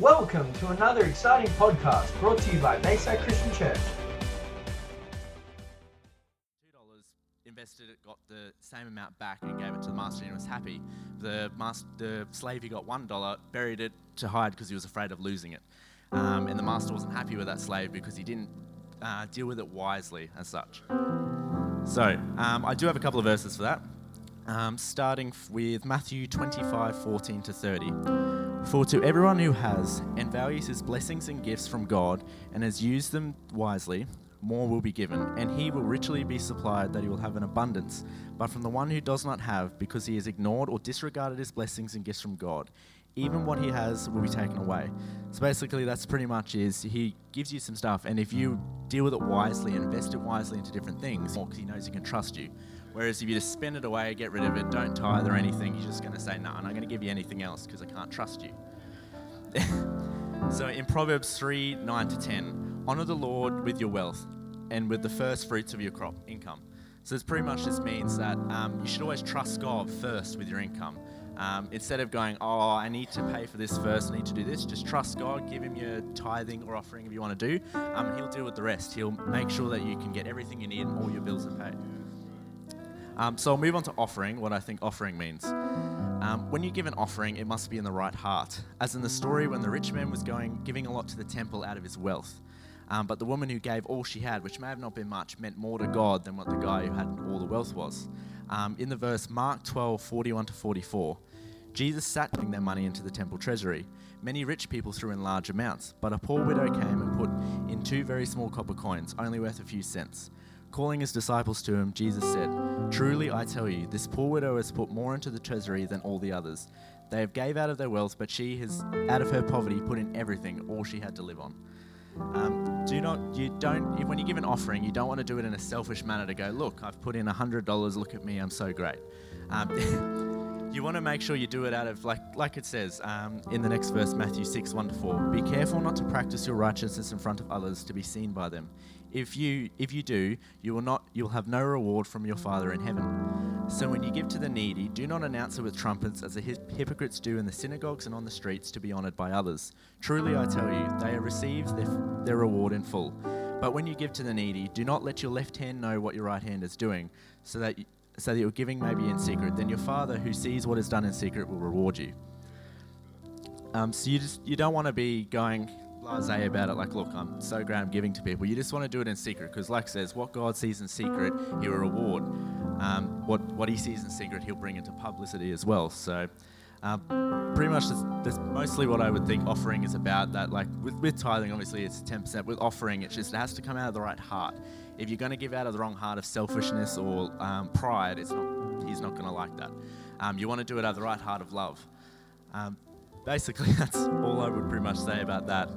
Welcome to another exciting podcast brought to you by Bayside Christian Church. two dollars, invested it, got the same amount back, and gave it to the master, and was happy. The master, the slave, he got one dollar, buried it to hide because he was afraid of losing it, um, and the master wasn't happy with that slave because he didn't uh, deal with it wisely as such. So um, I do have a couple of verses for that. Um, starting with Matthew 25, 14 to 30. For to everyone who has and values his blessings and gifts from God and has used them wisely, more will be given, and he will richly be supplied that he will have an abundance. But from the one who does not have, because he has ignored or disregarded his blessings and gifts from God, even what he has will be taken away. So basically, that's pretty much is he gives you some stuff, and if you deal with it wisely and invest it wisely into different things, because he knows he can trust you. Whereas if you just spend it away, get rid of it, don't tithe or anything, he's just going to say, no, I'm not going to give you anything else because I can't trust you. so in Proverbs 3 9 to 10, honor the Lord with your wealth and with the first fruits of your crop income. So this pretty much just means that um, you should always trust God first with your income. Um, instead of going, oh, I need to pay for this first, I need to do this, just trust God, give Him your tithing or offering if you want to do, um, He'll deal with the rest. He'll make sure that you can get everything you need and all your bills are paid. Um, so I'll move on to offering, what I think offering means. Um, when you give an offering, it must be in the right heart. As in the story when the rich man was going, giving a lot to the temple out of his wealth. Um, but the woman who gave all she had, which may have not been much, meant more to God than what the guy who had all the wealth was. Um, in the verse Mark 12, 41 to 44, Jesus sat putting their money into the temple treasury. Many rich people threw in large amounts, but a poor widow came and put in two very small copper coins, only worth a few cents. Calling his disciples to him, Jesus said, Truly I tell you, this poor widow has put more into the treasury than all the others. They have gave out of their wealth, but she has, out of her poverty, put in everything, all she had to live on. Um, do not, you don't, when you give an offering, you don't want to do it in a selfish manner to go, look, I've put in $100, look at me, I'm so great. Um, you want to make sure you do it out of, like, like it says um, in the next verse, Matthew 6, 1 to 4. Be careful not to practice your righteousness in front of others to be seen by them. If you, if you do, you will not, you will have no reward from your Father in heaven. So when you give to the needy, do not announce it with trumpets as the hypocrites do in the synagogues and on the streets to be honored by others. Truly I tell you, they received their, their reward in full. But when you give to the needy, do not let your left hand know what your right hand is doing, so that, you, so that your giving may be in secret. Then your Father, who sees what is done in secret, will reward you. Um, so you just you don't want to be going blasé about it, like, look, I'm so great, I'm giving to people. You just want to do it in secret, because like says, what God sees in secret, He will reward. Um, what what He sees in secret, He'll bring into publicity as well. So. Um, pretty much that's, that's mostly what I would think offering is about. That like with, with tithing, obviously it's ten percent. With offering, it's just it has to come out of the right heart. If you're going to give out of the wrong heart of selfishness or um, pride, it's not. He's not going to like that. Um, you want to do it out of the right heart of love. Um, basically, that's all I would pretty much say about that.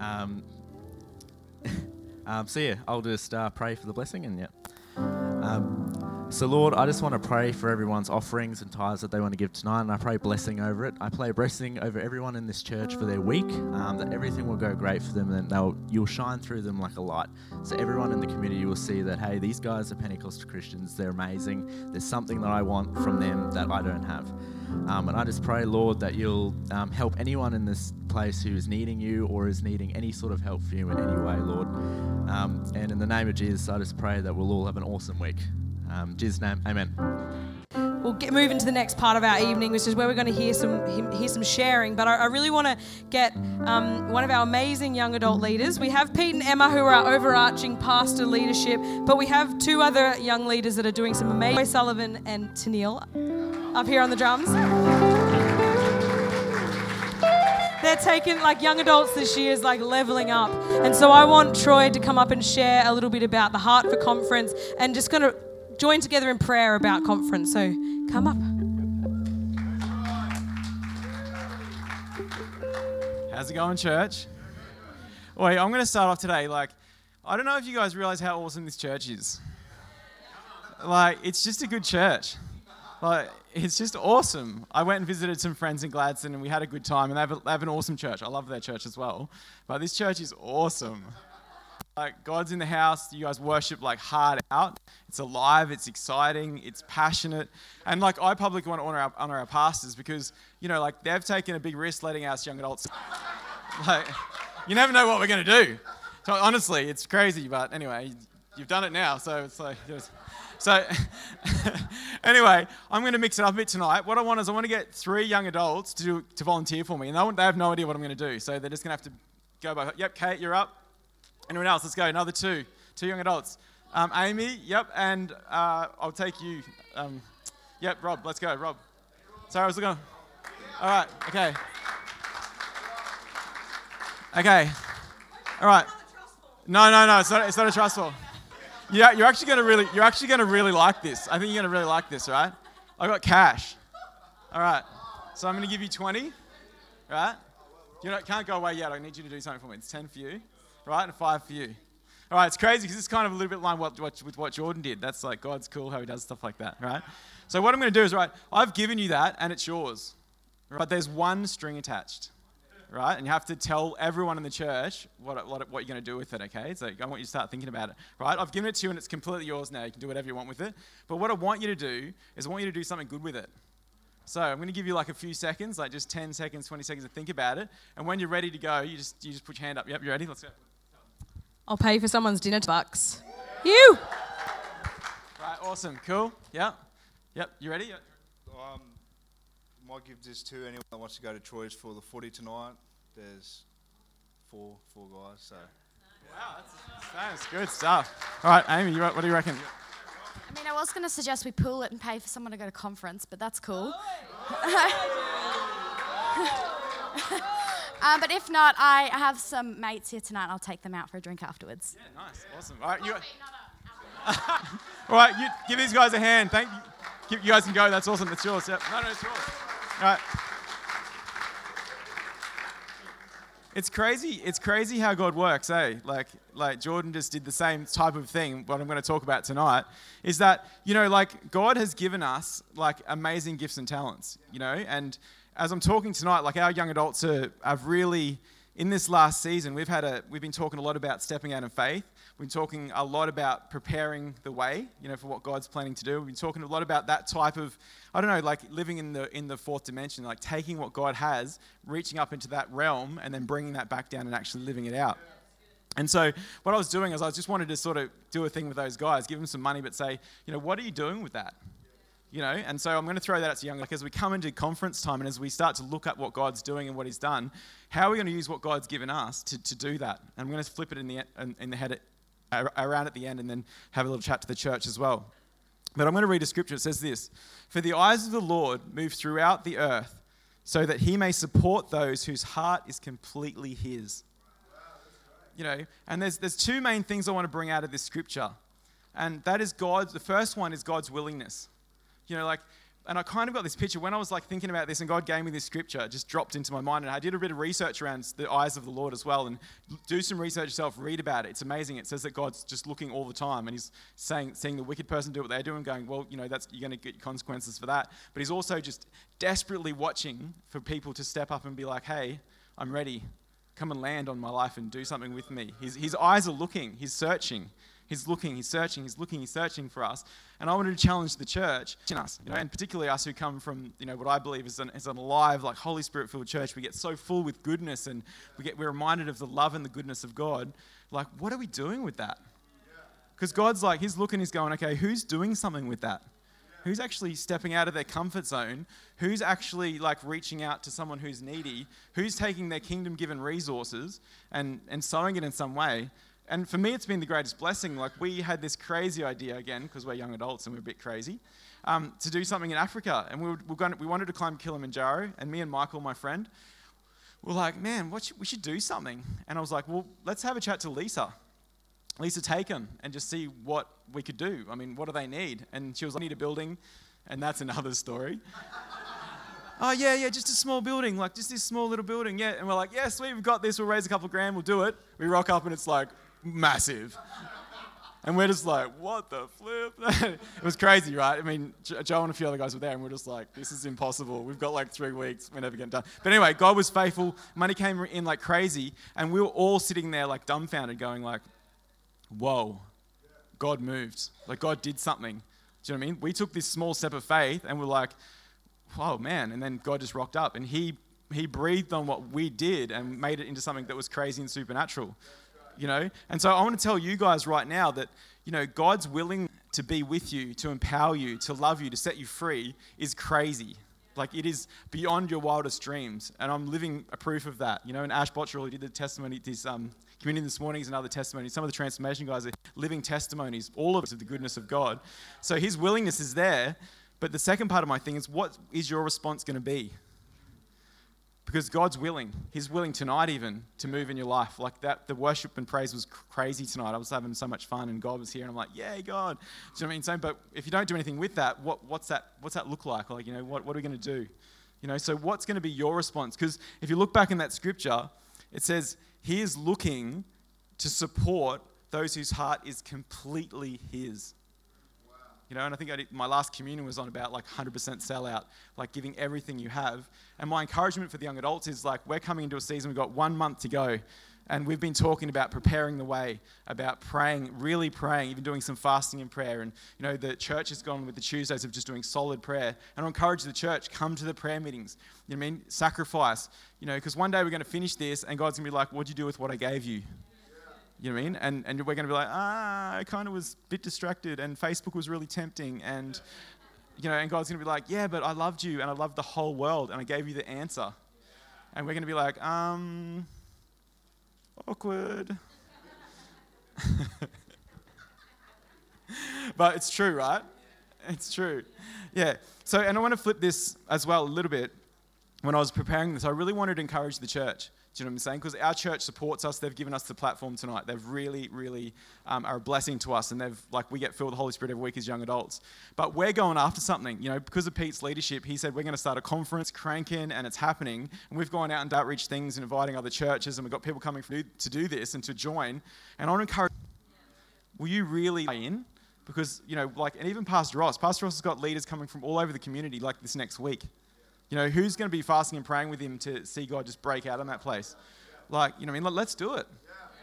Um, um, so yeah, I'll just uh, pray for the blessing and yeah. Um, so Lord, I just want to pray for everyone's offerings and tithes that they want to give tonight, and I pray blessing over it. I pray blessing over everyone in this church for their week, um, that everything will go great for them, and they'll you'll shine through them like a light. So everyone in the community will see that hey, these guys are Pentecostal Christians. They're amazing. There's something that I want from them that I don't have. Um, and I just pray, Lord, that you'll um, help anyone in this place who is needing you or is needing any sort of help from you in any way, Lord. Um, and in the name of Jesus, I just pray that we'll all have an awesome week. Um, Jesus' name, amen. We'll get moving to the next part of our evening, which is where we're going to hear some hear- some sharing. But I, I really want to get um, one of our amazing young adult leaders. We have Pete and Emma, who are our overarching pastor leadership, but we have two other young leaders that are doing some amazing. Troy Sullivan and Tennille up here on the drums. They're taking like young adults this year is like leveling up, and so I want Troy to come up and share a little bit about the Heart for Conference and just going to join together in prayer about conference. So come up. How's it going, church? Wait, I'm going to start off today. Like, I don't know if you guys realize how awesome this church is. Like, it's just a good church. Like, it's just awesome. I went and visited some friends in Gladstone and we had a good time, and they have, a, they have an awesome church. I love their church as well. But this church is awesome. Like, God's in the house. You guys worship like hard out. It's alive. It's exciting. It's passionate. And like, I publicly want to honor our, honor our pastors because, you know, like they've taken a big risk letting us young adults like, you never know what we're going to do. So honestly, it's crazy, but anyway, you've done it now, so it's like. Just, so, anyway, I'm going to mix it up a bit tonight. What I want is I want to get three young adults to, do, to volunteer for me, and they, they have no idea what I'm going to do, so they're just going to have to go by. Yep, Kate, you're up. Anyone else? Let's go. Another two, two young adults. Um, Amy, yep, and uh, I'll take you. Um, yep, Rob, let's go, Rob. Sorry, I was looking. All right, okay. Okay. All right. No, no, no, it's not, it's not a trust fall. Yeah, you're actually gonna really, you're actually gonna really like this. I think you're gonna really like this, right? I got cash. All right. So I'm gonna give you 20, right? You know, can't go away yet. I need you to do something for me. It's 10 for you, right, and five for you. All right, it's crazy because it's kind of a little bit line what, what, with what Jordan did. That's like God's cool how he does stuff like that, right? So what I'm going to do is, right, I've given you that and it's yours, but there's one string attached, right? And you have to tell everyone in the church what, what, what you're going to do with it, okay? So I want you to start thinking about it, right? I've given it to you and it's completely yours now. You can do whatever you want with it. But what I want you to do is I want you to do something good with it. So I'm going to give you like a few seconds, like just 10 seconds, 20 seconds to think about it. And when you're ready to go, you just, you just put your hand up. Yep, you ready? Let's go. I'll pay for someone's dinner bucks. You. Right, awesome, cool. Yeah, yep. You ready? Yep. Um, might give this to anyone that wants to go to Troy's for the footy tonight. There's four four guys, so Wow, that's, that's good stuff. All right, Amy, you, right what do you reckon? I mean, I was going to suggest we pool it and pay for someone to go to conference, but that's cool. um, but if not, I have some mates here tonight. I'll take them out for a drink afterwards. Yeah, nice, awesome. All right, you. All right, you give these guys a hand. Thank you. Give, you guys can go. That's awesome. That's yours. Yep. No, no, it's yours. All right. It's crazy. It's crazy how God works, eh? Like, like Jordan just did the same type of thing. What I'm going to talk about tonight is that you know, like God has given us like amazing gifts and talents, you know. And as I'm talking tonight, like our young adults are, have really in this last season, we've had a we've been talking a lot about stepping out in faith. We've been talking a lot about preparing the way, you know, for what God's planning to do. We've been talking a lot about that type of, I don't know, like living in the in the fourth dimension, like taking what God has, reaching up into that realm, and then bringing that back down and actually living it out. And so what I was doing is I just wanted to sort of do a thing with those guys, give them some money, but say, you know, what are you doing with that? You know, and so I'm going to throw that out to young, like as we come into conference time and as we start to look at what God's doing and what He's done, how are we going to use what God's given us to, to do that? And I'm going to flip it in the in, in the head around at the end and then have a little chat to the church as well. But I'm going to read a scripture. It says this For the eyes of the Lord move throughout the earth so that he may support those whose heart is completely his. You know, and there's, there's two main things I want to bring out of this scripture. And that is God's, the first one is God's willingness. You know, like and I kind of got this picture when I was like thinking about this, and God gave me this scripture. It just dropped into my mind, and I did a bit of research around the eyes of the Lord as well, and do some research yourself. Read about it. It's amazing. It says that God's just looking all the time, and He's saying, seeing the wicked person do what they're doing, going, well, you know, that's you're going to get consequences for that. But He's also just desperately watching for people to step up and be like, hey, I'm ready. Come and land on my life and do something with me. His, his eyes are looking. He's searching. He's looking, he's searching, he's looking, he's searching for us. And I wanted to challenge the church, in us, you know, and particularly us who come from, you know, what I believe is an, is an alive, like Holy Spirit-filled church. We get so full with goodness, and we get we're reminded of the love and the goodness of God. Like, what are we doing with that? Because God's like, He's looking, He's going, okay, who's doing something with that? Who's actually stepping out of their comfort zone? Who's actually like reaching out to someone who's needy? Who's taking their kingdom given resources and, and sowing it in some way? And for me, it's been the greatest blessing. Like, we had this crazy idea again, because we're young adults and we're a bit crazy, um, to do something in Africa. And we, were, we, going, we wanted to climb Kilimanjaro. And me and Michael, my friend, were like, man, should, we should do something. And I was like, well, let's have a chat to Lisa. Lisa Taken and just see what we could do. I mean, what do they need? And she was like, I need a building. And that's another story. oh, yeah, yeah, just a small building, like just this small little building. Yeah. And we're like, sweet, we've got this. We'll raise a couple of grand, we'll do it. We rock up and it's like, massive. And we're just like, what the flip? it was crazy, right? I mean, Joe and a few other guys were there, and we're just like, this is impossible. We've got like three weeks. We're never getting done. But anyway, God was faithful. Money came in like crazy, and we were all sitting there like dumbfounded, going like, whoa, God moved. Like God did something. Do you know what I mean? We took this small step of faith, and we're like, whoa, man. And then God just rocked up, and He he breathed on what we did and made it into something that was crazy and supernatural. You know? And so I want to tell you guys right now that, you know, God's willing to be with you, to empower you, to love you, to set you free is crazy. Like it is beyond your wildest dreams. And I'm living a proof of that. You know, and Ash Botcher did the testimony, this um, community this morning is another testimony. Some of the transformation guys are living testimonies, all of us of the goodness of God. So his willingness is there. But the second part of my thing is what is your response going to be? Because God's willing. He's willing tonight even to move in your life. Like that, the worship and praise was crazy tonight. I was having so much fun, and God was here, and I'm like, "Yay, God!" Do you know what I mean? So, but if you don't do anything with that, what, what's that? What's that look like? Like, you know, what, what are we going to do? You know, so what's going to be your response? Because if you look back in that scripture, it says He is looking to support those whose heart is completely His. You know, and I think I did, my last communion was on about like 100% sellout, like giving everything you have. And my encouragement for the young adults is like, we're coming into a season, we've got one month to go. And we've been talking about preparing the way, about praying, really praying, even doing some fasting and prayer. And, you know, the church has gone with the Tuesdays of just doing solid prayer. And I encourage the church, come to the prayer meetings. You know I mean? Sacrifice. You know, because one day we're going to finish this and God's going to be like, what'd you do with what I gave you? You know what I mean? And, and we're going to be like, ah, I kind of was a bit distracted, and Facebook was really tempting, and you know, and God's going to be like, yeah, but I loved you, and I loved the whole world, and I gave you the answer. And we're going to be like, um, awkward. but it's true, right? It's true. Yeah. So, and I want to flip this as well a little bit. When I was preparing this, I really wanted to encourage the church do you know what I'm saying? Because our church supports us. They've given us the platform tonight. They've really, really um, are a blessing to us. And they've, like, we get filled with the Holy Spirit every week as young adults. But we're going after something. You know, because of Pete's leadership, he said, we're going to start a conference, cranking, and it's happening. And we've gone out and outreach things and inviting other churches. And we've got people coming to do this and to join. And I want to encourage, will you really in? Because, you know, like, and even Pastor Ross, Pastor Ross has got leaders coming from all over the community, like this next week. You know, who's going to be fasting and praying with him to see God just break out in that place? Like, you know, I mean, let's do it.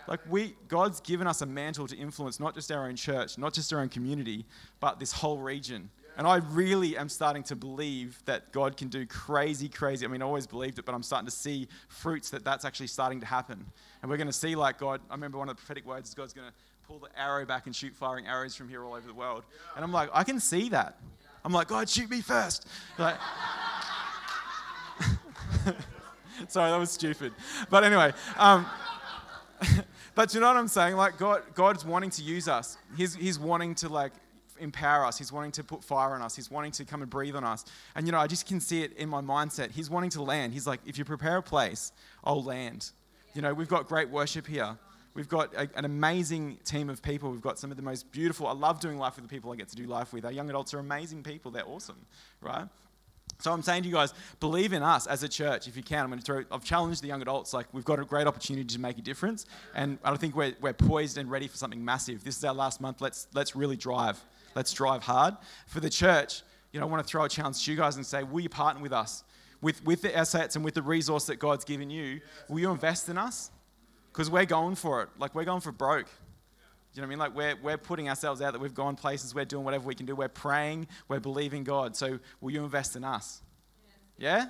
Like we, God's given us a mantle to influence not just our own church, not just our own community, but this whole region. And I really am starting to believe that God can do crazy, crazy. I mean, I always believed it, but I'm starting to see fruits that that's actually starting to happen. And we're going to see like God. I remember one of the prophetic words is God's going to pull the arrow back and shoot firing arrows from here all over the world. And I'm like, I can see that. I'm like, God, shoot me first. Like, Sorry, that was stupid. But anyway, um, but you know what I'm saying? Like God, God's wanting to use us. He's, he's wanting to like empower us. He's wanting to put fire on us. He's wanting to come and breathe on us. And you know, I just can see it in my mindset. He's wanting to land. He's like, if you prepare a place, I'll land. You know, we've got great worship here. We've got a, an amazing team of people. We've got some of the most beautiful. I love doing life with the people I get to do life with. Our young adults are amazing people. They're awesome, right? So I'm saying to you guys, believe in us as a church if you can. I'm going to throw, I've challenged the young adults, like we've got a great opportunity to make a difference. And I think we're, we're poised and ready for something massive. This is our last month. Let's, let's really drive. Let's drive hard. For the church, you know, I want to throw a challenge to you guys and say, will you partner with us? With, with the assets and with the resource that God's given you, will you invest in us? Because we're going for it. Like we're going for broke you know what I mean? Like we're, we're putting ourselves out that we've gone places, we're doing whatever we can do, we're praying, we're believing God. So will you invest in us? Yeah?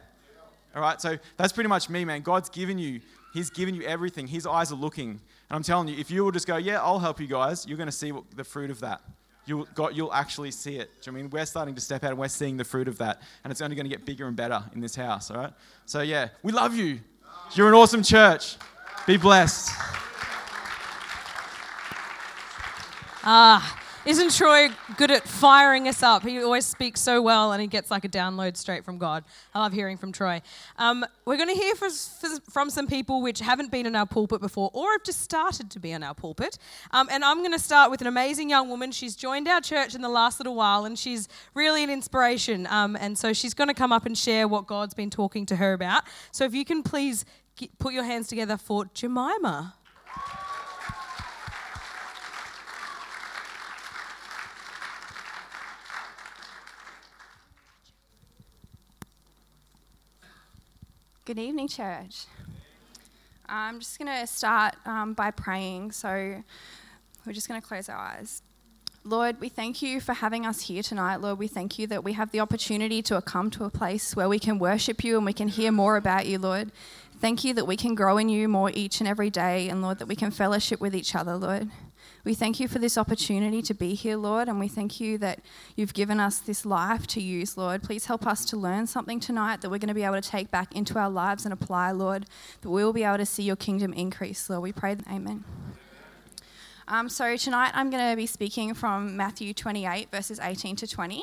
All right, so that's pretty much me, man. God's given you, He's given you everything. His eyes are looking. And I'm telling you, if you will just go, yeah, I'll help you guys, you're going to see what, the fruit of that. You'll, God, you'll actually see it. Do you know I mean? We're starting to step out and we're seeing the fruit of that. And it's only going to get bigger and better in this house, all right? So, yeah, we love you. Ah. You're an awesome church. Be blessed. Ah, isn't Troy good at firing us up? He always speaks so well and he gets like a download straight from God. I love hearing from Troy. Um, we're going to hear for, from some people which haven't been in our pulpit before or have just started to be in our pulpit. Um, and I'm going to start with an amazing young woman. She's joined our church in the last little while and she's really an inspiration. Um, and so she's going to come up and share what God's been talking to her about. So if you can please get, put your hands together for Jemima. Good evening, church. I'm just going to start um, by praying. So we're just going to close our eyes. Lord, we thank you for having us here tonight. Lord, we thank you that we have the opportunity to come to a place where we can worship you and we can hear more about you, Lord. Thank you that we can grow in you more each and every day, and Lord, that we can fellowship with each other, Lord. We thank you for this opportunity to be here, Lord, and we thank you that you've given us this life to use, Lord. Please help us to learn something tonight that we're going to be able to take back into our lives and apply, Lord, that we will be able to see your kingdom increase, Lord. We pray, Amen. Um, so tonight I'm going to be speaking from Matthew 28, verses 18 to 20.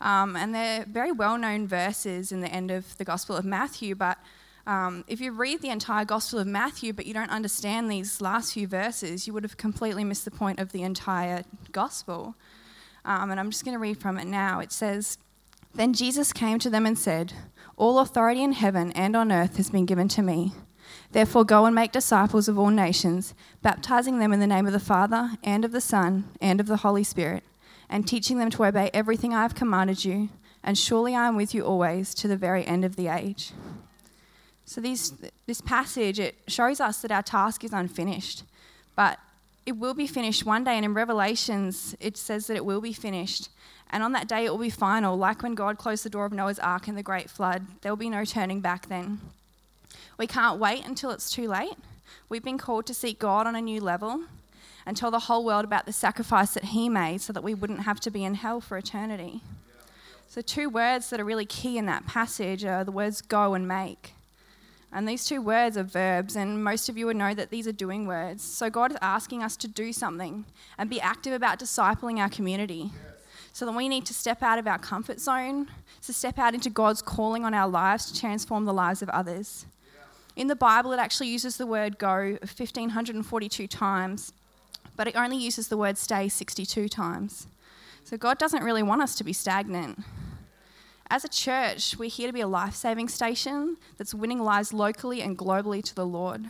Um, and they're very well known verses in the end of the Gospel of Matthew, but um, if you read the entire Gospel of Matthew but you don't understand these last few verses, you would have completely missed the point of the entire Gospel. Um, and I'm just going to read from it now. It says, Then Jesus came to them and said, All authority in heaven and on earth has been given to me. Therefore, go and make disciples of all nations, baptizing them in the name of the Father, and of the Son, and of the Holy Spirit, and teaching them to obey everything I have commanded you. And surely I am with you always to the very end of the age. So, these, this passage it shows us that our task is unfinished, but it will be finished one day. And in Revelations, it says that it will be finished. And on that day, it will be final, like when God closed the door of Noah's ark in the great flood. There will be no turning back then. We can't wait until it's too late. We've been called to seek God on a new level and tell the whole world about the sacrifice that He made so that we wouldn't have to be in hell for eternity. So, two words that are really key in that passage are the words go and make. And these two words are verbs, and most of you would know that these are doing words. So, God is asking us to do something and be active about discipling our community. So, that we need to step out of our comfort zone, to step out into God's calling on our lives to transform the lives of others. In the Bible, it actually uses the word go 1,542 times, but it only uses the word stay 62 times. So God doesn't really want us to be stagnant. As a church, we're here to be a life saving station that's winning lives locally and globally to the Lord.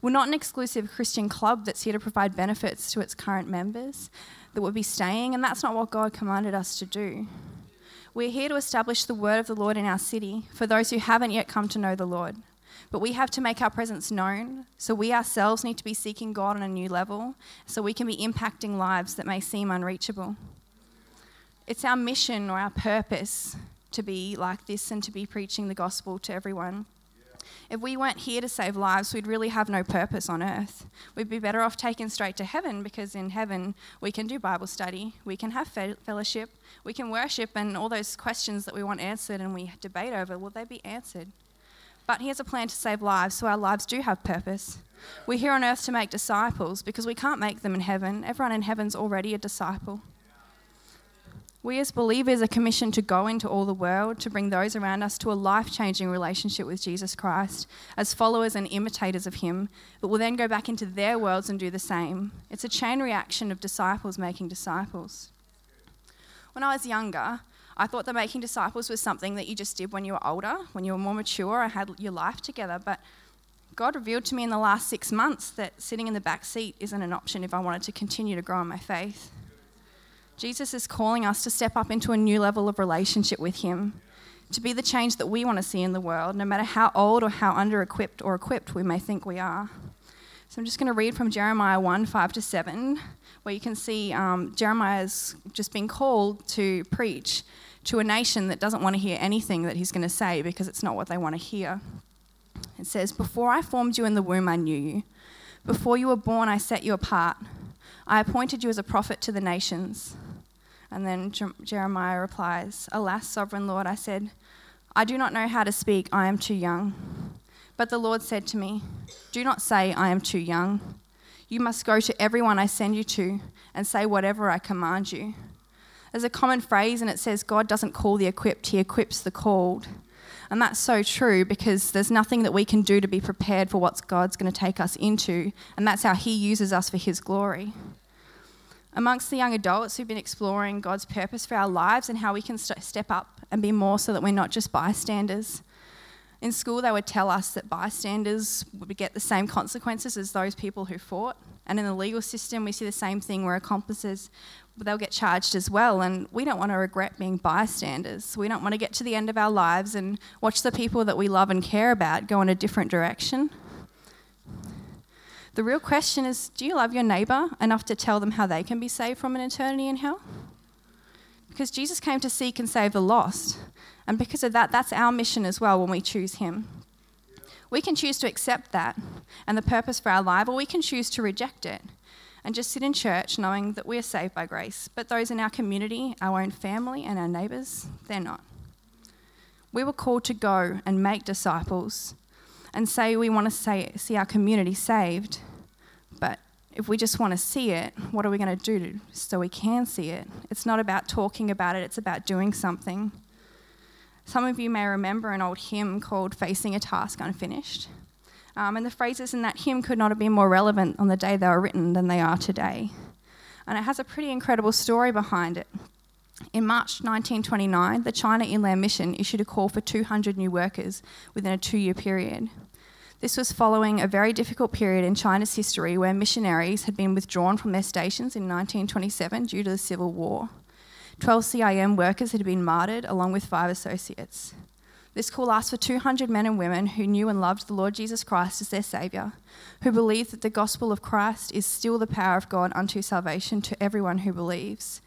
We're not an exclusive Christian club that's here to provide benefits to its current members that would be staying, and that's not what God commanded us to do. We're here to establish the word of the Lord in our city for those who haven't yet come to know the Lord. But we have to make our presence known, so we ourselves need to be seeking God on a new level, so we can be impacting lives that may seem unreachable. It's our mission or our purpose to be like this and to be preaching the gospel to everyone. If we weren't here to save lives, we'd really have no purpose on earth. We'd be better off taken straight to heaven because in heaven we can do Bible study, we can have fellowship, we can worship, and all those questions that we want answered and we debate over, will they be answered? But He has a plan to save lives, so our lives do have purpose. We're here on earth to make disciples because we can't make them in heaven. Everyone in heaven's already a disciple. We as believers are commissioned to go into all the world to bring those around us to a life changing relationship with Jesus Christ as followers and imitators of Him, but will then go back into their worlds and do the same. It's a chain reaction of disciples making disciples. When I was younger, I thought that making disciples was something that you just did when you were older, when you were more mature and had your life together. But God revealed to me in the last six months that sitting in the back seat isn't an option if I wanted to continue to grow in my faith. Jesus is calling us to step up into a new level of relationship with Him, to be the change that we want to see in the world, no matter how old or how under equipped or equipped we may think we are. So I'm just going to read from Jeremiah 1 5 to 7, where you can see um, Jeremiah's just been called to preach to a nation that doesn't want to hear anything that he's going to say because it's not what they want to hear. It says, Before I formed you in the womb, I knew you. Before you were born, I set you apart. I appointed you as a prophet to the nations. And then Jeremiah replies, Alas, sovereign Lord, I said, I do not know how to speak, I am too young. But the Lord said to me, Do not say, I am too young. You must go to everyone I send you to and say whatever I command you. There's a common phrase, and it says, God doesn't call the equipped, He equips the called. And that's so true because there's nothing that we can do to be prepared for what God's going to take us into, and that's how He uses us for His glory. Amongst the young adults who've been exploring God's purpose for our lives and how we can st- step up and be more so that we're not just bystanders, in school, they would tell us that bystanders would get the same consequences as those people who fought. And in the legal system, we see the same thing where accomplices they'll get charged as well. And we don't want to regret being bystanders. We don't want to get to the end of our lives and watch the people that we love and care about go in a different direction. The real question is do you love your neighbour enough to tell them how they can be saved from an eternity in hell? Because Jesus came to seek and save the lost. And because of that, that's our mission as well when we choose Him. We can choose to accept that and the purpose for our life, or we can choose to reject it and just sit in church knowing that we are saved by grace. But those in our community, our own family, and our neighbours, they're not. We were called to go and make disciples and say we want to say, see our community saved. But if we just want to see it, what are we going to do so we can see it? It's not about talking about it, it's about doing something. Some of you may remember an old hymn called Facing a Task Unfinished. Um, and the phrases in that hymn could not have been more relevant on the day they were written than they are today. And it has a pretty incredible story behind it. In March 1929, the China Inland Mission issued a call for 200 new workers within a two year period. This was following a very difficult period in China's history where missionaries had been withdrawn from their stations in 1927 due to the Civil War. 12 CIM workers had been martyred, along with five associates. This call asked for 200 men and women who knew and loved the Lord Jesus Christ as their Saviour, who believed that the gospel of Christ is still the power of God unto salvation to everyone who believes.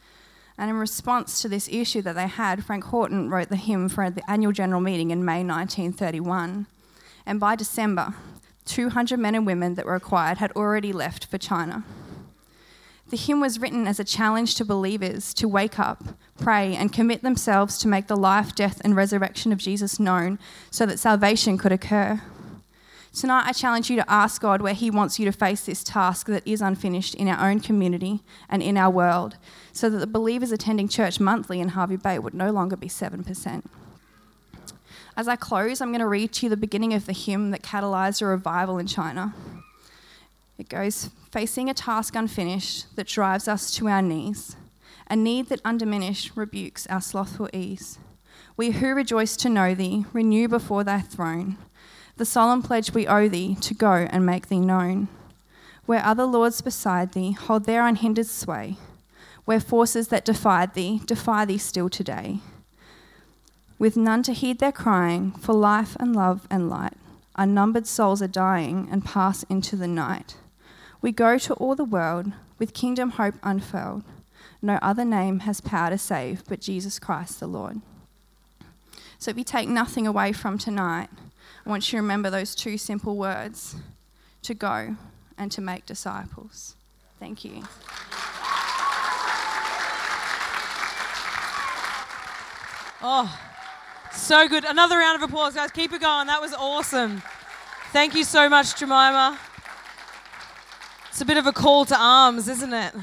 And in response to this issue that they had, Frank Houghton wrote the hymn for the annual general meeting in May 1931. And by December, 200 men and women that were required had already left for China. The hymn was written as a challenge to believers to wake up, pray, and commit themselves to make the life, death, and resurrection of Jesus known so that salvation could occur. Tonight, I challenge you to ask God where He wants you to face this task that is unfinished in our own community and in our world, so that the believers attending church monthly in Hervey Bay would no longer be 7%. As I close, I'm going to read to you the beginning of the hymn that catalysed a revival in China. It goes, facing a task unfinished that drives us to our knees, a need that undiminished rebukes our slothful ease. We who rejoice to know thee, renew before thy throne the solemn pledge we owe thee to go and make thee known. Where other lords beside thee hold their unhindered sway, where forces that defied thee defy thee still today. With none to heed their crying for life and love and light, unnumbered souls are dying and pass into the night. We go to all the world with kingdom hope unfurled. No other name has power to save but Jesus Christ the Lord. So if you take nothing away from tonight, I want you to remember those two simple words to go and to make disciples. Thank you. Oh, so good. Another round of applause, guys. Keep it going. That was awesome. Thank you so much, Jemima. It's a bit of a call to arms, isn't it?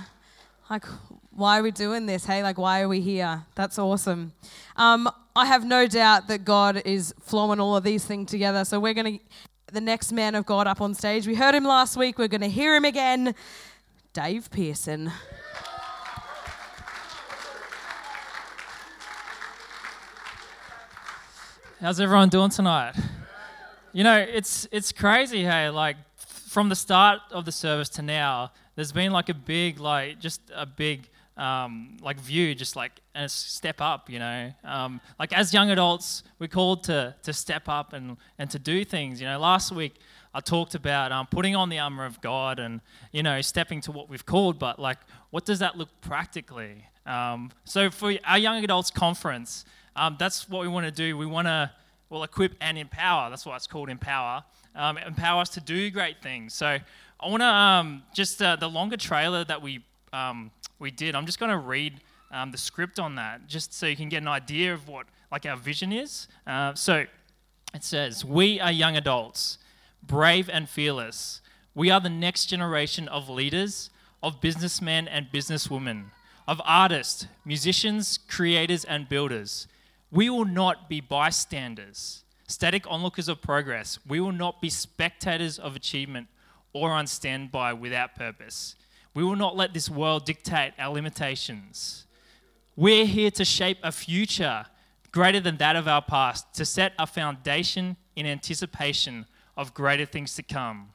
Like, why are we doing this? Hey, like, why are we here? That's awesome. Um, I have no doubt that God is flowing all of these things together. So we're going to the next man of God up on stage. We heard him last week. We're going to hear him again. Dave Pearson. How's everyone doing tonight? You know, it's it's crazy, hey, like from the start of the service to now, there's been like a big like just a big um, like view, just like a step up, you know. Um, like as young adults, we're called to to step up and and to do things. You know, last week I talked about um, putting on the armor of God and you know stepping to what we've called, but like what does that look practically? Um, so for our young adults conference, um, that's what we want to do. We want to, well, equip and empower. That's why it's called Empower. Um, empower us to do great things. So I want to just uh, the longer trailer that we um, we did. I'm just going to read um, the script on that, just so you can get an idea of what like our vision is. Uh, so it says, "We are young adults, brave and fearless. We are the next generation of leaders, of businessmen and businesswomen." Of artists, musicians, creators, and builders. We will not be bystanders, static onlookers of progress. We will not be spectators of achievement or on standby without purpose. We will not let this world dictate our limitations. We're here to shape a future greater than that of our past, to set a foundation in anticipation of greater things to come.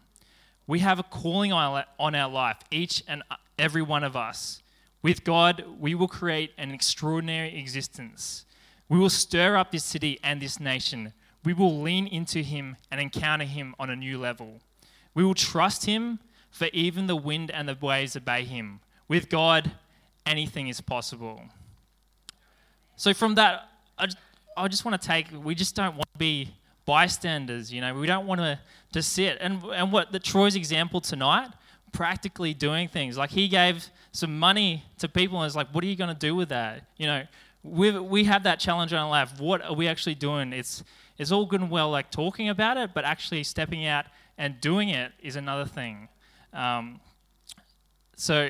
We have a calling on our life, each and every one of us. With God, we will create an extraordinary existence. We will stir up this city and this nation. We will lean into Him and encounter Him on a new level. We will trust Him, for even the wind and the waves obey him. With God, anything is possible. So, from that, I I just want to take, we just don't want to be bystanders, you know, we don't want to, to sit. And, and what the Troy's example tonight, practically doing things. Like he gave some money to people and it's like, what are you going to do with that? You know, we we have that challenge in our life. What are we actually doing? It's, it's all good and well, like talking about it, but actually stepping out and doing it is another thing. Um, so,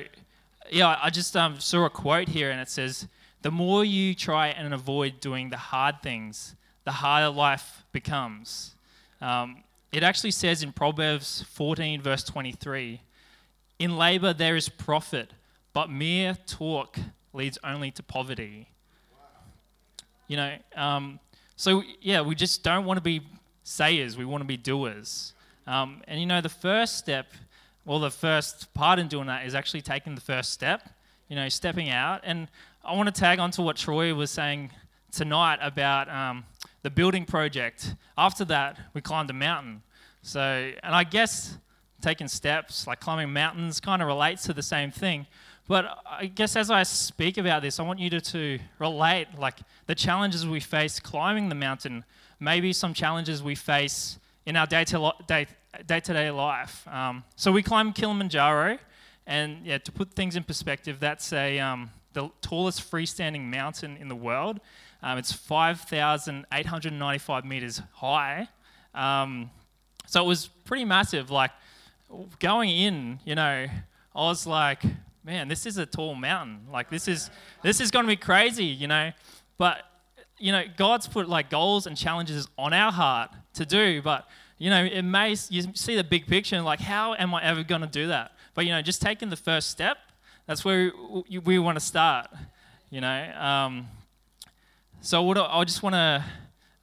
yeah, I just um, saw a quote here and it says, the more you try and avoid doing the hard things, the harder life becomes. Um, it actually says in Proverbs 14, verse 23 In labor there is profit, but mere talk leads only to poverty. You know, um, so yeah, we just don't want to be sayers, we want to be doers. Um, and you know, the first step, well, the first part in doing that is actually taking the first step, you know, stepping out. And I want to tag on to what Troy was saying tonight about um, the building project. After that, we climbed a mountain. So, and I guess taking steps, like climbing mountains, kind of relates to the same thing. But I guess as I speak about this, I want you to, to relate like the challenges we face climbing the mountain, maybe some challenges we face in our day to day, day-to-day life. Um, so we climbed Kilimanjaro, and yeah, to put things in perspective, that's a um, the tallest freestanding mountain in the world. Um, it's 5,895 meters high. Um, so it was pretty massive. Like going in, you know, I was like, man, this is a tall mountain. Like this is this is going to be crazy, you know. But you know, God's put like goals and challenges on our heart to do. But you know, it may you see the big picture and like, how am I ever going to do that? But you know, just taking the first step, that's where we, we want to start. You know. Um, so what I just want to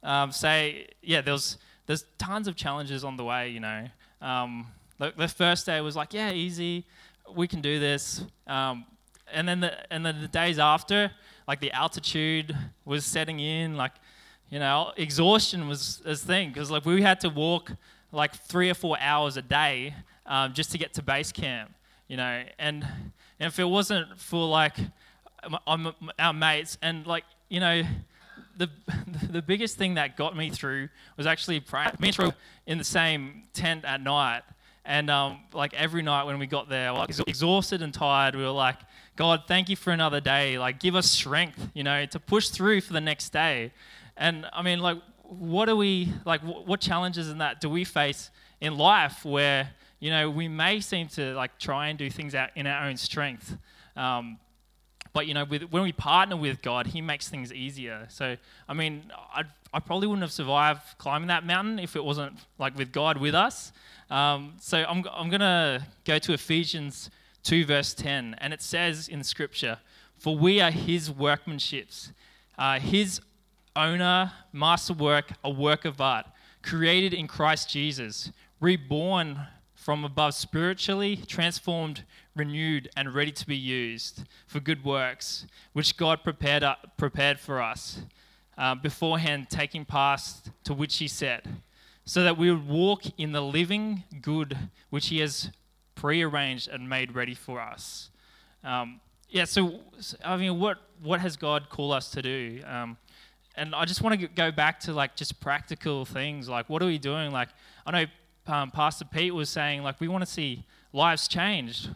um, say, yeah, there's there's tons of challenges on the way. You know, um, the, the, first day was like, yeah, easy, we can do this. Um, and then the and then the days after, like the altitude was setting in, like you know, exhaustion was a thing because like we had to walk like three or four hours a day um, just to get to base camp. You know, and, if it wasn't for like our mates and like you know, the the biggest thing that got me through was actually praying. Me and in the same tent at night, and um, like every night when we got there, like exhausted and tired, we were like, God, thank you for another day. Like, give us strength, you know, to push through for the next day. And I mean, like, what are we like? What challenges in that do we face in life where you know we may seem to like try and do things out in our own strength? Um, but you know, with, when we partner with God, He makes things easier. So, I mean, i I probably wouldn't have survived climbing that mountain if it wasn't like with God with us. Um, so, I'm, I'm going to go to Ephesians 2, verse 10, and it says in Scripture, For we are His workmanships, uh, His owner, masterwork, a work of art, created in Christ Jesus, reborn from above spiritually, transformed renewed, and ready to be used for good works, which God prepared, prepared for us uh, beforehand, taking past to which He said, so that we would walk in the living good which He has prearranged and made ready for us. Um, yeah, so I mean, what what has God called us to do? Um, and I just want to go back to like just practical things, like what are we doing? Like I know um, Pastor Pete was saying, like we want to see lives changed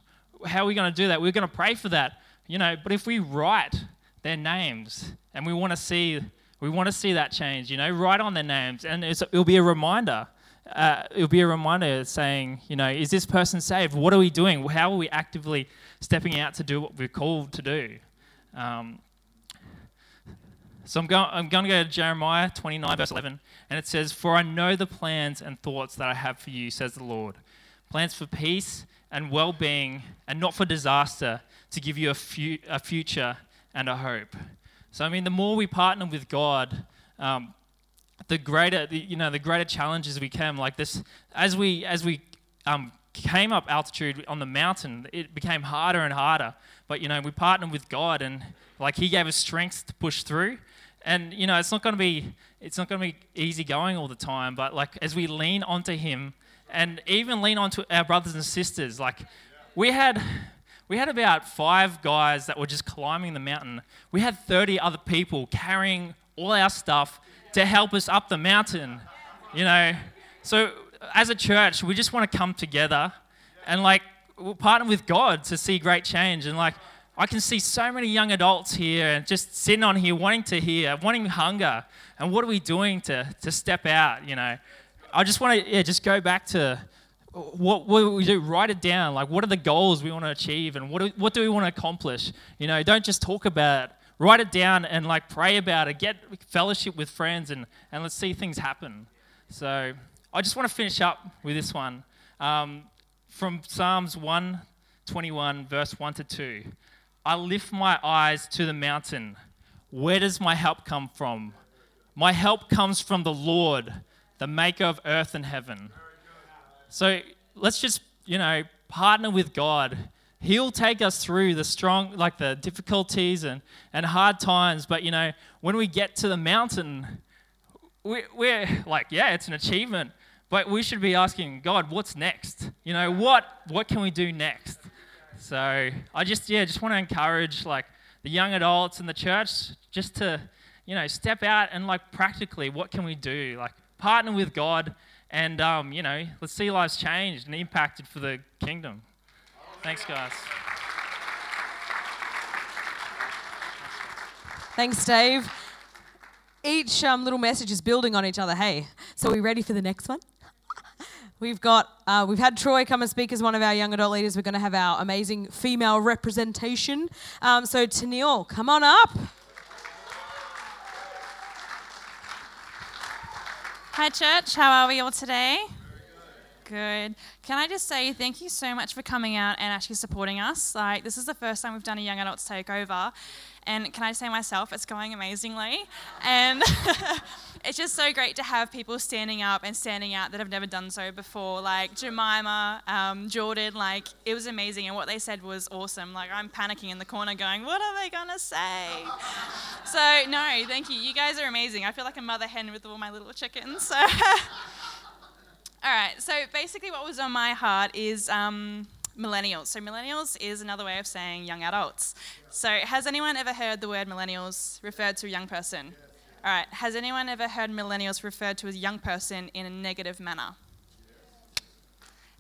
how are we going to do that? We're going to pray for that, you know. But if we write their names and we want to see, we want to see that change, you know, write on their names, and it'll be a reminder. Uh, it'll be a reminder saying, you know, is this person saved? What are we doing? How are we actively stepping out to do what we're called to do? Um, so I'm going, I'm going to go to Jeremiah 29, verse 11, and it says, For I know the plans and thoughts that I have for you, says the Lord. Plans for peace and well being and not for disaster to give you a, fu- a future and a hope. So, I mean, the more we partner with God, um, the greater, the, you know, the greater challenges we come. Like this, as we, as we um, came up altitude on the mountain, it became harder and harder. But, you know, we partnered with God and like He gave us strength to push through. And, you know, it's not going to be, it's not going to be easy going all the time. But like as we lean onto Him, and even lean onto our brothers and sisters. Like we had we had about five guys that were just climbing the mountain. We had 30 other people carrying all our stuff to help us up the mountain. You know, so as a church, we just want to come together and like we'll partner with God to see great change. And like I can see so many young adults here and just sitting on here wanting to hear, wanting hunger. And what are we doing to to step out? You know, I just want to yeah, just go back to what, what we do? Write it down. Like, what are the goals we want to achieve, and what do, what do we want to accomplish? You know, don't just talk about it. Write it down and like pray about it. Get fellowship with friends, and and let's see things happen. So I just want to finish up with this one um, from Psalms 121, verse 1 to 2. I lift my eyes to the mountain. Where does my help come from? My help comes from the Lord, the maker of earth and heaven. So let's just, you know, partner with God. He'll take us through the strong, like the difficulties and, and hard times. But, you know, when we get to the mountain, we, we're like, yeah, it's an achievement. But we should be asking God, what's next? You know, what what can we do next? So I just yeah, just want to encourage like the young adults in the church just to, you know, step out and like practically what can we do? Like partner with God and um, you know, let's see lives changed and impacted for the kingdom. Thanks, guys. Thanks, Dave. Each um, little message is building on each other. Hey, so are we ready for the next one? We've got uh, we've had Troy come and speak as one of our young adult leaders. We're going to have our amazing female representation. Um, so Tennille, come on up. Hi, church. How are we all today? Good. Can I just say thank you so much for coming out and actually supporting us? Like, this is the first time we've done a young adults takeover, and can I say myself, it's going amazingly. And it's just so great to have people standing up and standing out that have never done so before. Like Jemima, um, Jordan, like, it was amazing. And what they said was awesome. Like, I'm panicking in the corner going, what are they going to say? so, no, thank you. You guys are amazing. I feel like a mother hen with all my little chickens. So. All right, so basically, what was on my heart is um, millennials. So, millennials is another way of saying young adults. So, has anyone ever heard the word millennials referred to a young person? All right, has anyone ever heard millennials referred to as young person in a negative manner?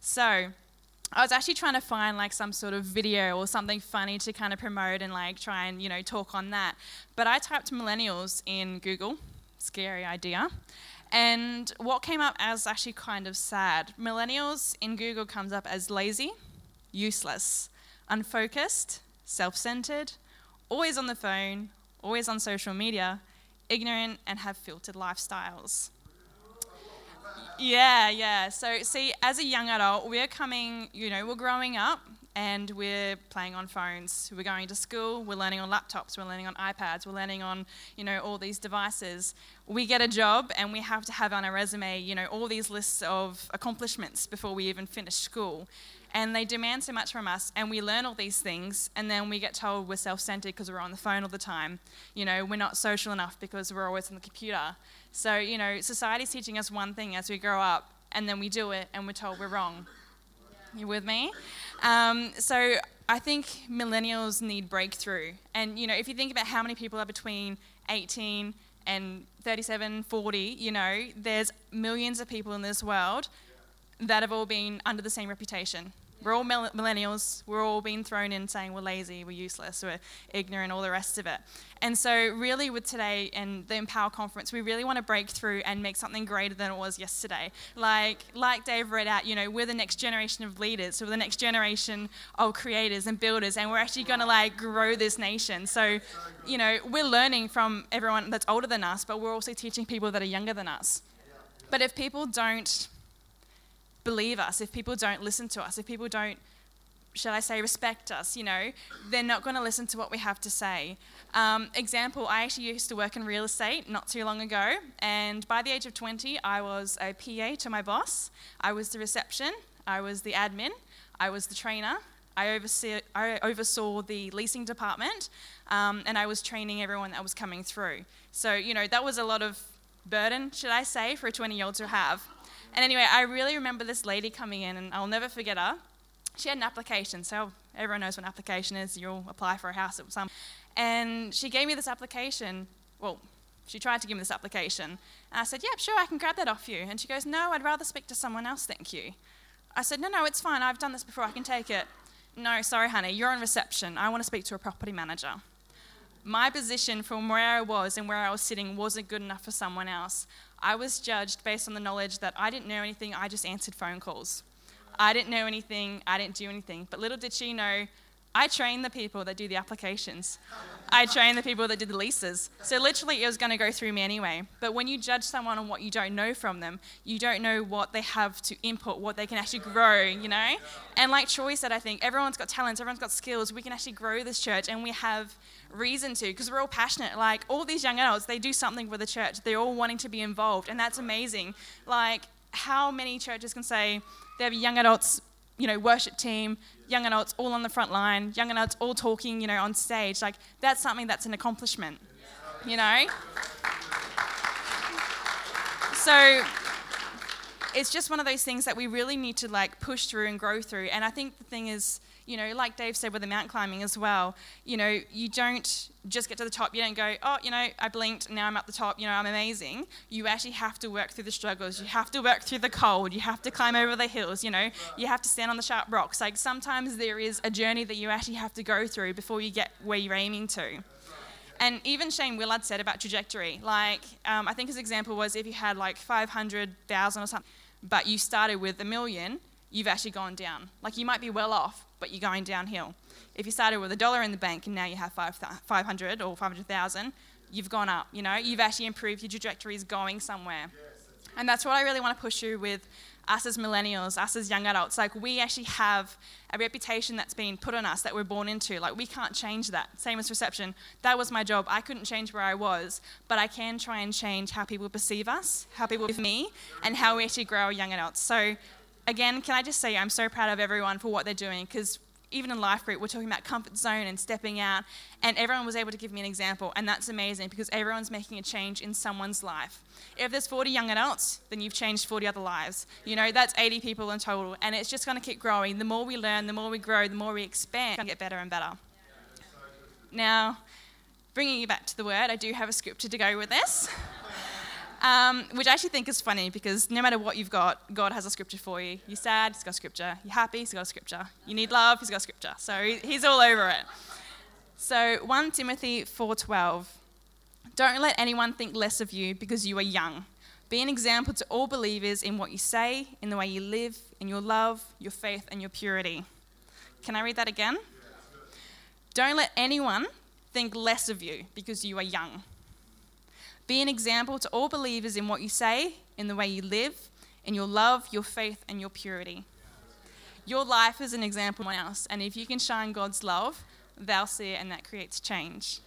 So, I was actually trying to find like some sort of video or something funny to kind of promote and like try and you know talk on that. But I typed millennials in Google. Scary idea. And what came up as actually kind of sad millennials in Google comes up as lazy, useless, unfocused, self centered, always on the phone, always on social media, ignorant, and have filtered lifestyles. Yeah, yeah. So, see, as a young adult, we're coming, you know, we're growing up and we're playing on phones. We're going to school, we're learning on laptops, we're learning on iPads, we're learning on, you know, all these devices. We get a job and we have to have on our resume, you know, all these lists of accomplishments before we even finish school. And they demand so much from us, and we learn all these things, and then we get told we're self centered because we're on the phone all the time. You know, we're not social enough because we're always on the computer. So, you know, society's teaching us one thing as we grow up, and then we do it, and we're told we're wrong. You with me? Um, so I think millennials need breakthrough. And, you know, if you think about how many people are between 18 and 37, 40, you know, there's millions of people in this world that have all been under the same reputation. We're all millennials. We're all being thrown in saying we're lazy, we're useless, we're ignorant, all the rest of it. And so, really, with today and the Empower Conference, we really want to break through and make something greater than it was yesterday. Like, like Dave read out, you know, we're the next generation of leaders, so we're the next generation of creators and builders, and we're actually going to like grow this nation. So, you know, we're learning from everyone that's older than us, but we're also teaching people that are younger than us. But if people don't believe us, if people don't listen to us, if people don't, shall I say, respect us, you know, they're not going to listen to what we have to say. Um, example, I actually used to work in real estate not too long ago, and by the age of 20, I was a PA to my boss. I was the reception, I was the admin, I was the trainer, I, oversee, I oversaw the leasing department, um, and I was training everyone that was coming through. So, you know, that was a lot of burden, should I say, for a 20 year old to have. And anyway, I really remember this lady coming in, and I'll never forget her. She had an application, so everyone knows what an application is. You'll apply for a house at some. And she gave me this application. Well, she tried to give me this application. And I said, Yep, sure, I can grab that off you. And she goes, No, I'd rather speak to someone else, thank you. I said, No, no, it's fine. I've done this before. I can take it. No, sorry, honey, you're on reception. I want to speak to a property manager. My position from where I was and where I was sitting wasn't good enough for someone else. I was judged based on the knowledge that I didn't know anything, I just answered phone calls. I didn't know anything, I didn't do anything. But little did she know, I train the people that do the applications. I train the people that did the leases. So literally, it was going to go through me anyway. But when you judge someone on what you don't know from them, you don't know what they have to input, what they can actually grow, you know? And like Troy said, I think everyone's got talents, everyone's got skills. We can actually grow this church, and we have reason to because we're all passionate. Like all these young adults, they do something for the church. They're all wanting to be involved, and that's amazing. Like how many churches can say they have young adults, you know, worship team, young adults all on the front line, young adults all talking, you know, on stage. Like that's something that's an accomplishment, you know. So it's just one of those things that we really need to like push through and grow through. And I think the thing is you know, like Dave said with the mount climbing as well, you know, you don't just get to the top. You don't go, oh, you know, I blinked, now I'm at the top, you know, I'm amazing. You actually have to work through the struggles. You have to work through the cold. You have to climb over the hills, you know, you have to stand on the sharp rocks. Like sometimes there is a journey that you actually have to go through before you get where you're aiming to. And even Shane Willard said about trajectory, like, um, I think his example was if you had like 500,000 or something, but you started with a million, you've actually gone down. Like you might be well off, but you're going downhill. If you started with a dollar in the bank and now you have 500 or 500,000, you've gone up, you know, you've actually improved, your trajectory is going somewhere. And that's what I really want to push you with us as millennials, us as young adults. Like, we actually have a reputation that's been put on us that we're born into. Like, we can't change that. Same as reception. That was my job. I couldn't change where I was, but I can try and change how people perceive us, how people perceive me, and how we actually grow our young adults. So, again, can I just say I'm so proud of everyone for what they're doing because even in life group, we're talking about comfort zone and stepping out, and everyone was able to give me an example, and that's amazing because everyone's making a change in someone's life. If there's 40 young adults, then you've changed 40 other lives. You know, that's 80 people in total, and it's just going to keep growing. The more we learn, the more we grow, the more we expand, and get better and better. Now, bringing you back to the word, I do have a scripture to go with this um, which I actually think is funny because no matter what you've got, God has a scripture for you. You're sad, He's got scripture. You're happy, He's got scripture. You need love, He's got scripture. So He's all over it. So 1 Timothy 4:12. Don't let anyone think less of you because you are young. Be an example to all believers in what you say, in the way you live, in your love, your faith, and your purity. Can I read that again? Don't let anyone think less of you because you are young. Be an example to all believers in what you say, in the way you live, in your love, your faith, and your purity. Your life is an example to else, and if you can shine God's love, they'll see it, and that creates change.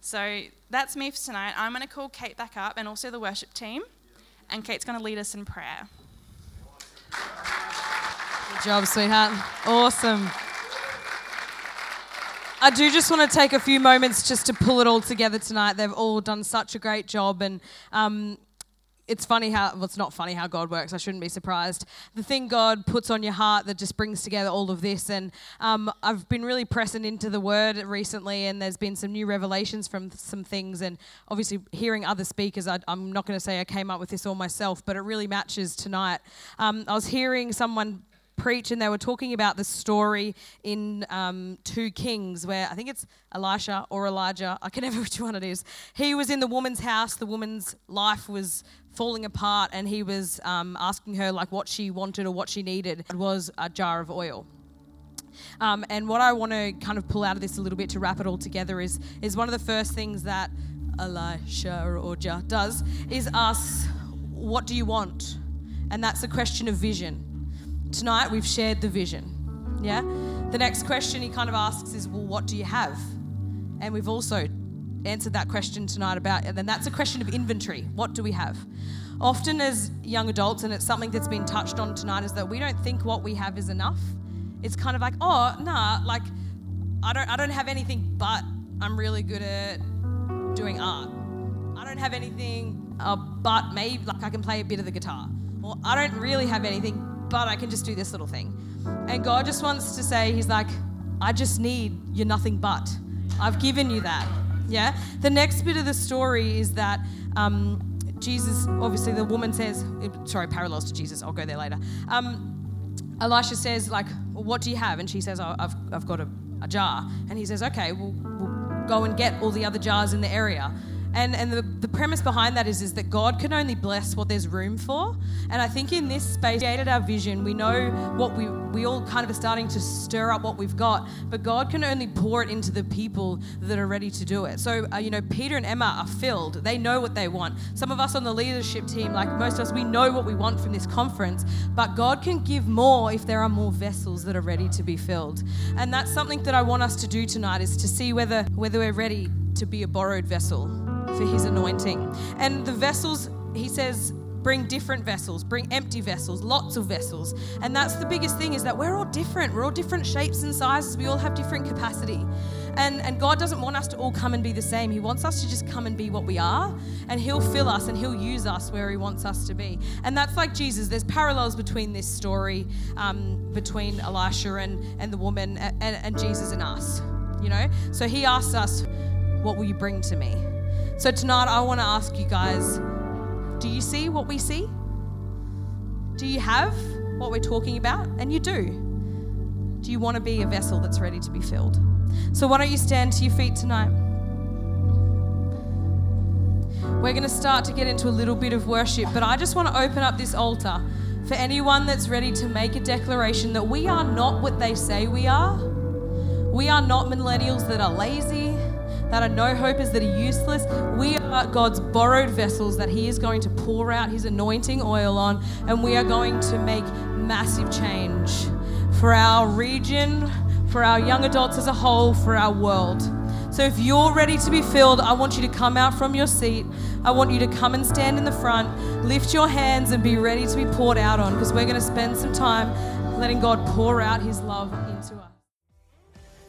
So that's me for tonight. I'm going to call Kate back up and also the worship team, and Kate's going to lead us in prayer. Good job, sweetheart. Awesome. I do just want to take a few moments just to pull it all together tonight. They've all done such a great job, and um, it's funny how well, it's not funny how God works. I shouldn't be surprised. The thing God puts on your heart that just brings together all of this, and um, I've been really pressing into the Word recently, and there's been some new revelations from some things, and obviously hearing other speakers. I, am not going to say I came up with this all myself, but it really matches tonight. Um, I was hearing someone preach, and they were talking about the story in um, 2 Kings, where I think it's Elisha or Elijah, I can never which one it is. He was in the woman's house, the woman's life was falling apart, and he was um, asking her like what she wanted or what she needed. It was a jar of oil. Um, and what I want to kind of pull out of this a little bit to wrap it all together is, is one of the first things that Elisha or Jah does is ask, What do you want? And that's a question of vision. Tonight we've shared the vision. Yeah? The next question he kind of asks is, well, what do you have? And we've also answered that question tonight about, and then that's a question of inventory. What do we have? Often, as young adults, and it's something that's been touched on tonight, is that we don't think what we have is enough. It's kind of like, oh, nah, like I don't, I don't have anything, but I'm really good at doing art. I don't have anything, uh, but maybe like I can play a bit of the guitar Or I don't really have anything, but I can just do this little thing. And God just wants to say, He's like, I just need you're nothing but. I've given you that. Yeah? The next bit of the story is that um, Jesus, obviously, the woman says, sorry, parallels to Jesus, I'll go there later. Um, Elisha says, like, well, what do you have? And she says, oh, I've, I've got a, a jar. And he says, okay, we'll, we'll go and get all the other jars in the area. And, and the, the premise behind that is, is that God can only bless what there's room for. And I think in this space, created our vision. We know what we, we all kind of are starting to stir up what we've got, but God can only pour it into the people that are ready to do it. So, uh, you know, Peter and Emma are filled. They know what they want. Some of us on the leadership team, like most of us, we know what we want from this conference, but God can give more if there are more vessels that are ready to be filled. And that's something that I want us to do tonight is to see whether, whether we're ready to be a borrowed vessel for his anointing. And the vessels, he says, bring different vessels, bring empty vessels, lots of vessels. And that's the biggest thing is that we're all different. We're all different shapes and sizes. We all have different capacity. And, and God doesn't want us to all come and be the same. He wants us to just come and be what we are, and He'll fill us and He'll use us where He wants us to be. And that's like Jesus. There's parallels between this story, um, between Elisha and, and the woman, and, and Jesus and us, you know? So He asks us, What will you bring to me? So tonight, I want to ask you guys do you see what we see? Do you have what we're talking about? And you do. Do you want to be a vessel that's ready to be filled? So why don't you stand to your feet tonight? We're going to start to get into a little bit of worship, but I just want to open up this altar for anyone that's ready to make a declaration that we are not what they say we are. We are not millennials that are lazy that are no hopers, that are useless. We are God's borrowed vessels that He is going to pour out His anointing oil on, and we are going to make massive change for our region, for our young adults as a whole, for our world. So if you're ready to be filled, I want you to come out from your seat. I want you to come and stand in the front, lift your hands, and be ready to be poured out on because we're going to spend some time letting God pour out His love into us.